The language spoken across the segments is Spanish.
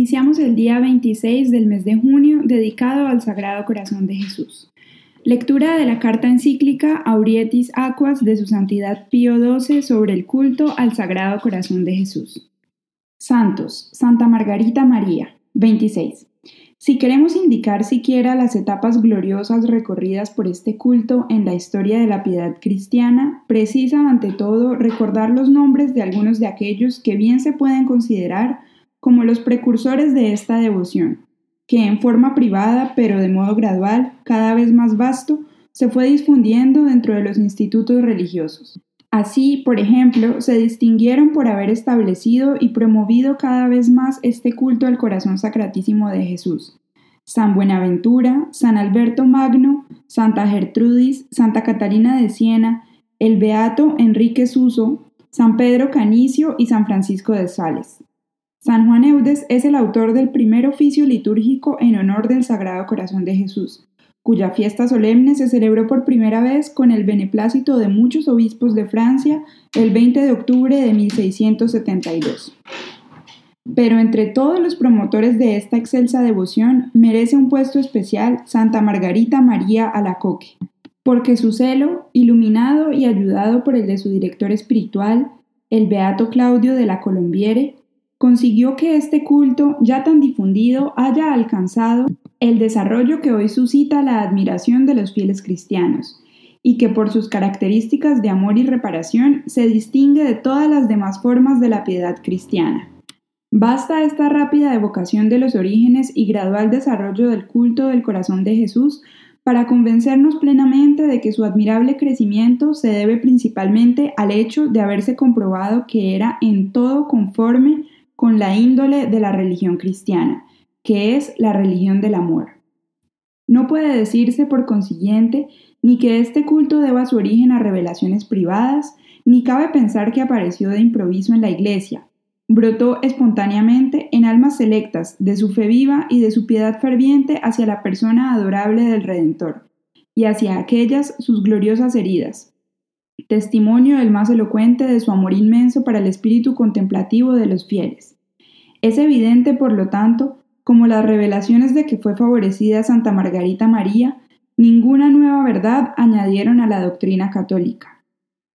Iniciamos el día 26 del mes de junio dedicado al Sagrado Corazón de Jesús. Lectura de la carta encíclica Aurietis Aquas de su Santidad Pío XII sobre el culto al Sagrado Corazón de Jesús. Santos, Santa Margarita María, 26. Si queremos indicar siquiera las etapas gloriosas recorridas por este culto en la historia de la piedad cristiana, precisa ante todo recordar los nombres de algunos de aquellos que bien se pueden considerar como los precursores de esta devoción, que en forma privada, pero de modo gradual, cada vez más vasto, se fue difundiendo dentro de los institutos religiosos. Así, por ejemplo, se distinguieron por haber establecido y promovido cada vez más este culto al corazón sacratísimo de Jesús. San Buenaventura, San Alberto Magno, Santa Gertrudis, Santa Catalina de Siena, el Beato Enrique Suso, San Pedro Canicio y San Francisco de Sales. San Juan Eudes es el autor del primer oficio litúrgico en honor del Sagrado Corazón de Jesús, cuya fiesta solemne se celebró por primera vez con el beneplácito de muchos obispos de Francia el 20 de octubre de 1672. Pero entre todos los promotores de esta excelsa devoción merece un puesto especial Santa Margarita María Alacoque, porque su celo, iluminado y ayudado por el de su director espiritual, el Beato Claudio de la Colombiere, consiguió que este culto, ya tan difundido, haya alcanzado el desarrollo que hoy suscita la admiración de los fieles cristianos, y que por sus características de amor y reparación se distingue de todas las demás formas de la piedad cristiana. Basta esta rápida evocación de los orígenes y gradual desarrollo del culto del corazón de Jesús para convencernos plenamente de que su admirable crecimiento se debe principalmente al hecho de haberse comprobado que era en todo conforme con la índole de la religión cristiana, que es la religión del amor. No puede decirse, por consiguiente, ni que este culto deba su origen a revelaciones privadas, ni cabe pensar que apareció de improviso en la Iglesia. Brotó espontáneamente en almas selectas de su fe viva y de su piedad ferviente hacia la persona adorable del Redentor, y hacia aquellas sus gloriosas heridas, testimonio el más elocuente de su amor inmenso para el espíritu contemplativo de los fieles. Es evidente, por lo tanto, como las revelaciones de que fue favorecida Santa Margarita María, ninguna nueva verdad añadieron a la doctrina católica.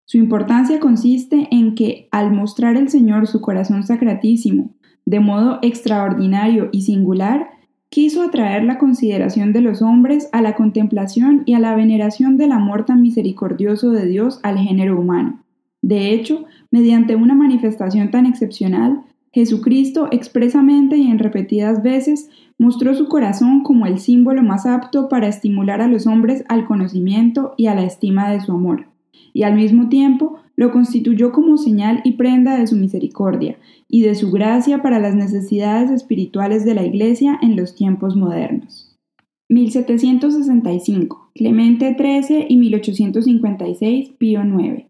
Su importancia consiste en que, al mostrar el Señor su corazón sacratísimo, de modo extraordinario y singular, quiso atraer la consideración de los hombres a la contemplación y a la veneración del amor tan misericordioso de Dios al género humano. De hecho, mediante una manifestación tan excepcional, Jesucristo expresamente y en repetidas veces mostró su corazón como el símbolo más apto para estimular a los hombres al conocimiento y a la estima de su amor, y al mismo tiempo lo constituyó como señal y prenda de su misericordia y de su gracia para las necesidades espirituales de la Iglesia en los tiempos modernos. 1765. Clemente XIII y 1856. Pío IX.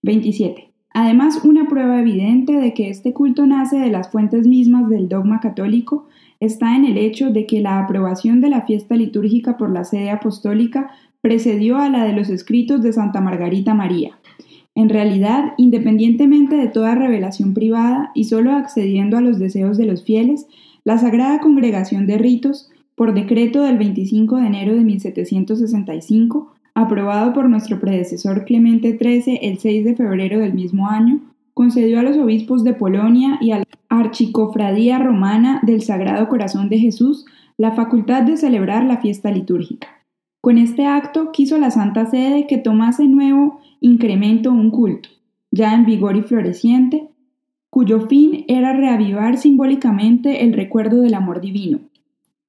27. Además, una prueba evidente de que este culto nace de las fuentes mismas del dogma católico está en el hecho de que la aprobación de la fiesta litúrgica por la sede apostólica precedió a la de los escritos de Santa Margarita María, en realidad, independientemente de toda revelación privada y solo accediendo a los deseos de los fieles, la Sagrada Congregación de Ritos, por decreto del 25 de enero de 1765, aprobado por nuestro predecesor Clemente XIII el 6 de febrero del mismo año, concedió a los obispos de Polonia y a la Archicofradía Romana del Sagrado Corazón de Jesús la facultad de celebrar la fiesta litúrgica. Con este acto quiso la Santa Sede que tomase nuevo incremento un culto, ya en vigor y floreciente, cuyo fin era reavivar simbólicamente el recuerdo del amor divino,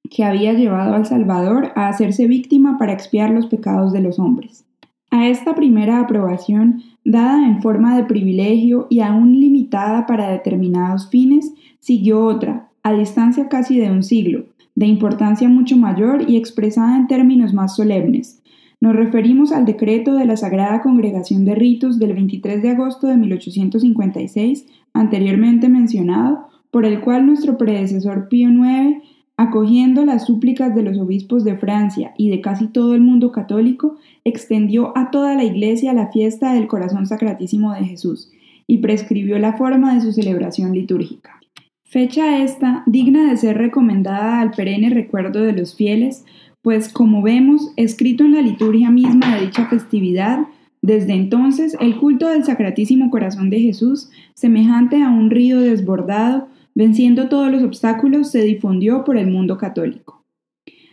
que había llevado al Salvador a hacerse víctima para expiar los pecados de los hombres. A esta primera aprobación, dada en forma de privilegio y aún limitada para determinados fines, siguió otra, a distancia casi de un siglo, de importancia mucho mayor y expresada en términos más solemnes, nos referimos al decreto de la Sagrada Congregación de Ritos del 23 de agosto de 1856, anteriormente mencionado, por el cual nuestro predecesor Pío IX, acogiendo las súplicas de los obispos de Francia y de casi todo el mundo católico, extendió a toda la Iglesia la fiesta del Corazón Sacratísimo de Jesús y prescribió la forma de su celebración litúrgica. Fecha esta digna de ser recomendada al perenne recuerdo de los fieles, pues como vemos, escrito en la liturgia misma de dicha festividad, desde entonces el culto del Sacratísimo Corazón de Jesús, semejante a un río desbordado, venciendo todos los obstáculos, se difundió por el mundo católico.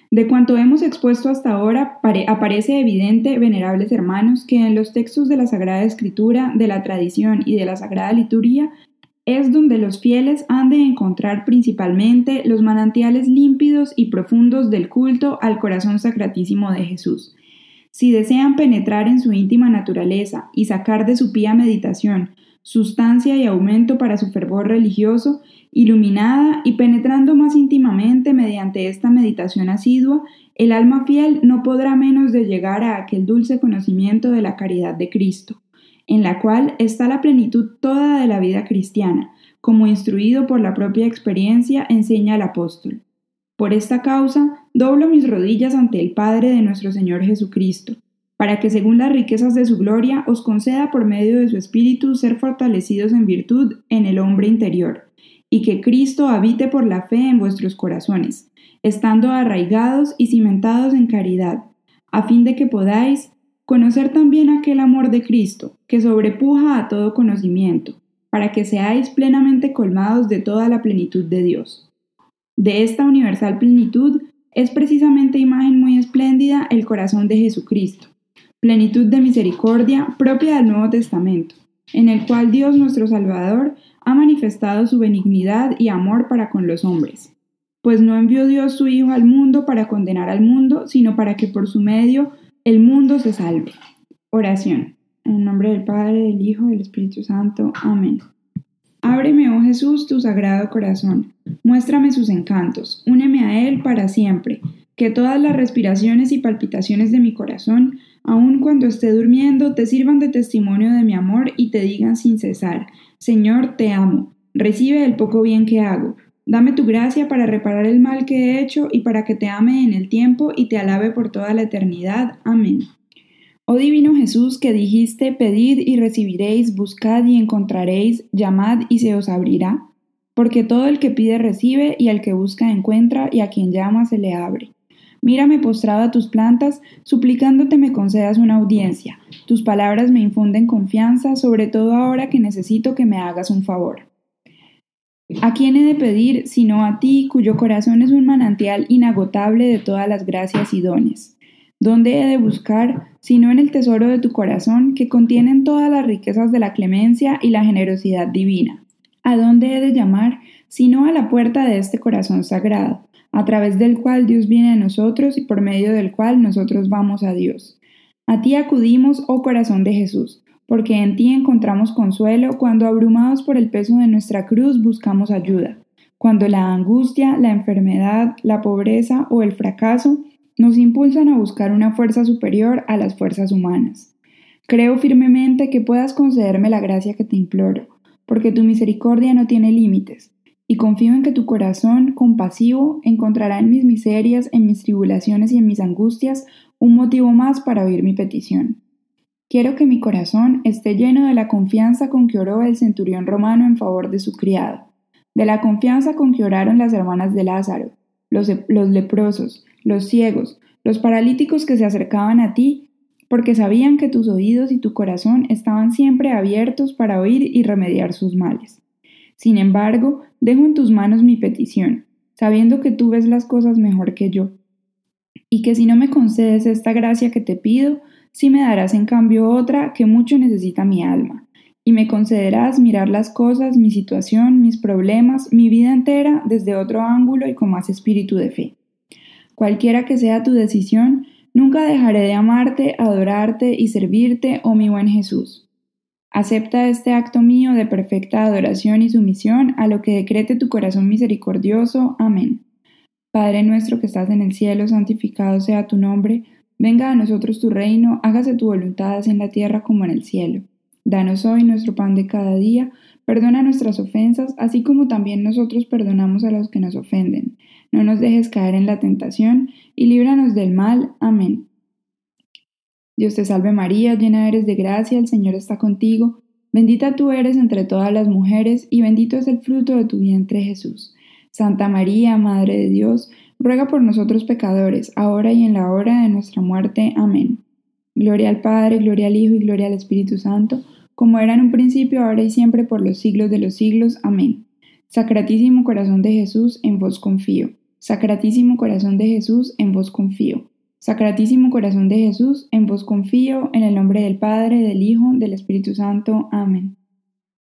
De cuanto hemos expuesto hasta ahora, aparece evidente, venerables hermanos, que en los textos de la Sagrada Escritura, de la tradición y de la Sagrada Liturgia es donde los fieles han de encontrar principalmente los manantiales límpidos y profundos del culto al corazón sacratísimo de Jesús. Si desean penetrar en su íntima naturaleza y sacar de su pía meditación sustancia y aumento para su fervor religioso, iluminada y penetrando más íntimamente mediante esta meditación asidua, el alma fiel no podrá menos de llegar a aquel dulce conocimiento de la caridad de Cristo en la cual está la plenitud toda de la vida cristiana, como instruido por la propia experiencia enseña el apóstol. Por esta causa, doblo mis rodillas ante el Padre de nuestro Señor Jesucristo, para que según las riquezas de su gloria os conceda por medio de su Espíritu ser fortalecidos en virtud en el hombre interior, y que Cristo habite por la fe en vuestros corazones, estando arraigados y cimentados en caridad, a fin de que podáis, Conocer también aquel amor de Cristo, que sobrepuja a todo conocimiento, para que seáis plenamente colmados de toda la plenitud de Dios. De esta universal plenitud es precisamente imagen muy espléndida el corazón de Jesucristo, plenitud de misericordia propia del Nuevo Testamento, en el cual Dios nuestro Salvador ha manifestado su benignidad y amor para con los hombres. Pues no envió Dios su Hijo al mundo para condenar al mundo, sino para que por su medio el mundo se salve. Oración. En el nombre del Padre, del Hijo del Espíritu Santo. Amén. Ábreme, oh Jesús, tu sagrado corazón. Muéstrame sus encantos. Úneme a él para siempre. Que todas las respiraciones y palpitaciones de mi corazón, aun cuando esté durmiendo, te sirvan de testimonio de mi amor y te digan sin cesar, Señor, te amo. Recibe el poco bien que hago. Dame tu gracia para reparar el mal que he hecho y para que te ame en el tiempo y te alabe por toda la eternidad. Amén. Oh divino Jesús, que dijiste, pedid y recibiréis, buscad y encontraréis, llamad y se os abrirá, porque todo el que pide recibe y al que busca encuentra y a quien llama se le abre. Mírame postrado a tus plantas, suplicándote me concedas una audiencia. Tus palabras me infunden confianza, sobre todo ahora que necesito que me hagas un favor. ¿A quién he de pedir sino a ti, cuyo corazón es un manantial inagotable de todas las gracias y dones? ¿Dónde he de buscar sino en el tesoro de tu corazón, que contienen todas las riquezas de la clemencia y la generosidad divina? ¿A dónde he de llamar sino a la puerta de este corazón sagrado, a través del cual Dios viene a nosotros y por medio del cual nosotros vamos a Dios? A ti acudimos, oh corazón de Jesús porque en ti encontramos consuelo cuando abrumados por el peso de nuestra cruz buscamos ayuda, cuando la angustia, la enfermedad, la pobreza o el fracaso nos impulsan a buscar una fuerza superior a las fuerzas humanas. Creo firmemente que puedas concederme la gracia que te imploro, porque tu misericordia no tiene límites, y confío en que tu corazón compasivo encontrará en mis miserias, en mis tribulaciones y en mis angustias un motivo más para oír mi petición. Quiero que mi corazón esté lleno de la confianza con que oró el centurión romano en favor de su criado, de la confianza con que oraron las hermanas de Lázaro, los, leprosos, los ciegos, los paralíticos que se acercaban a ti, porque sabían que tus oídos y tu corazón estaban siempre abiertos para oír y remediar sus males. Sin embargo, dejo en tus manos mi petición, sabiendo que tú ves las cosas mejor que yo, y que si no me concedes esta gracia que te pido, si me darás en cambio otra que mucho necesita mi alma, y me concederás mirar las cosas, mi situación, mis problemas, mi vida entera desde otro ángulo y con más espíritu de fe. Cualquiera que sea tu decisión, nunca dejaré de amarte, adorarte y servirte, oh mi buen Jesús. Acepta este acto mío de perfecta adoración y sumisión a lo que decrete tu corazón misericordioso. Amén. Padre nuestro que estás en el cielo, santificado sea tu nombre Venga a nosotros tu reino, hágase tu voluntad así en la tierra como en el cielo. Danos hoy nuestro pan de cada día, perdona nuestras ofensas, así como también nosotros perdonamos a los que nos ofenden. No nos dejes caer en la tentación, y líbranos del mal. Amén. Dios te salve María, llena eres de gracia, el Señor está contigo. Bendita tú eres entre todas las mujeres, y bendito es el fruto de tu vientre Jesús. Santa María, Madre de Dios, ruega por nosotros pecadores, ahora y en la hora de nuestra muerte. Amén. Gloria al Padre, gloria al Hijo y gloria al Espíritu Santo, como era en un principio, ahora y siempre, por los siglos de los siglos. Amén. Sacratísimo corazón de Jesús, en vos confío. Sacratísimo corazón de Jesús, en vos confío. Sacratísimo corazón de Jesús, en vos confío, en el nombre del Padre, del Hijo, del Espíritu Santo. Amén.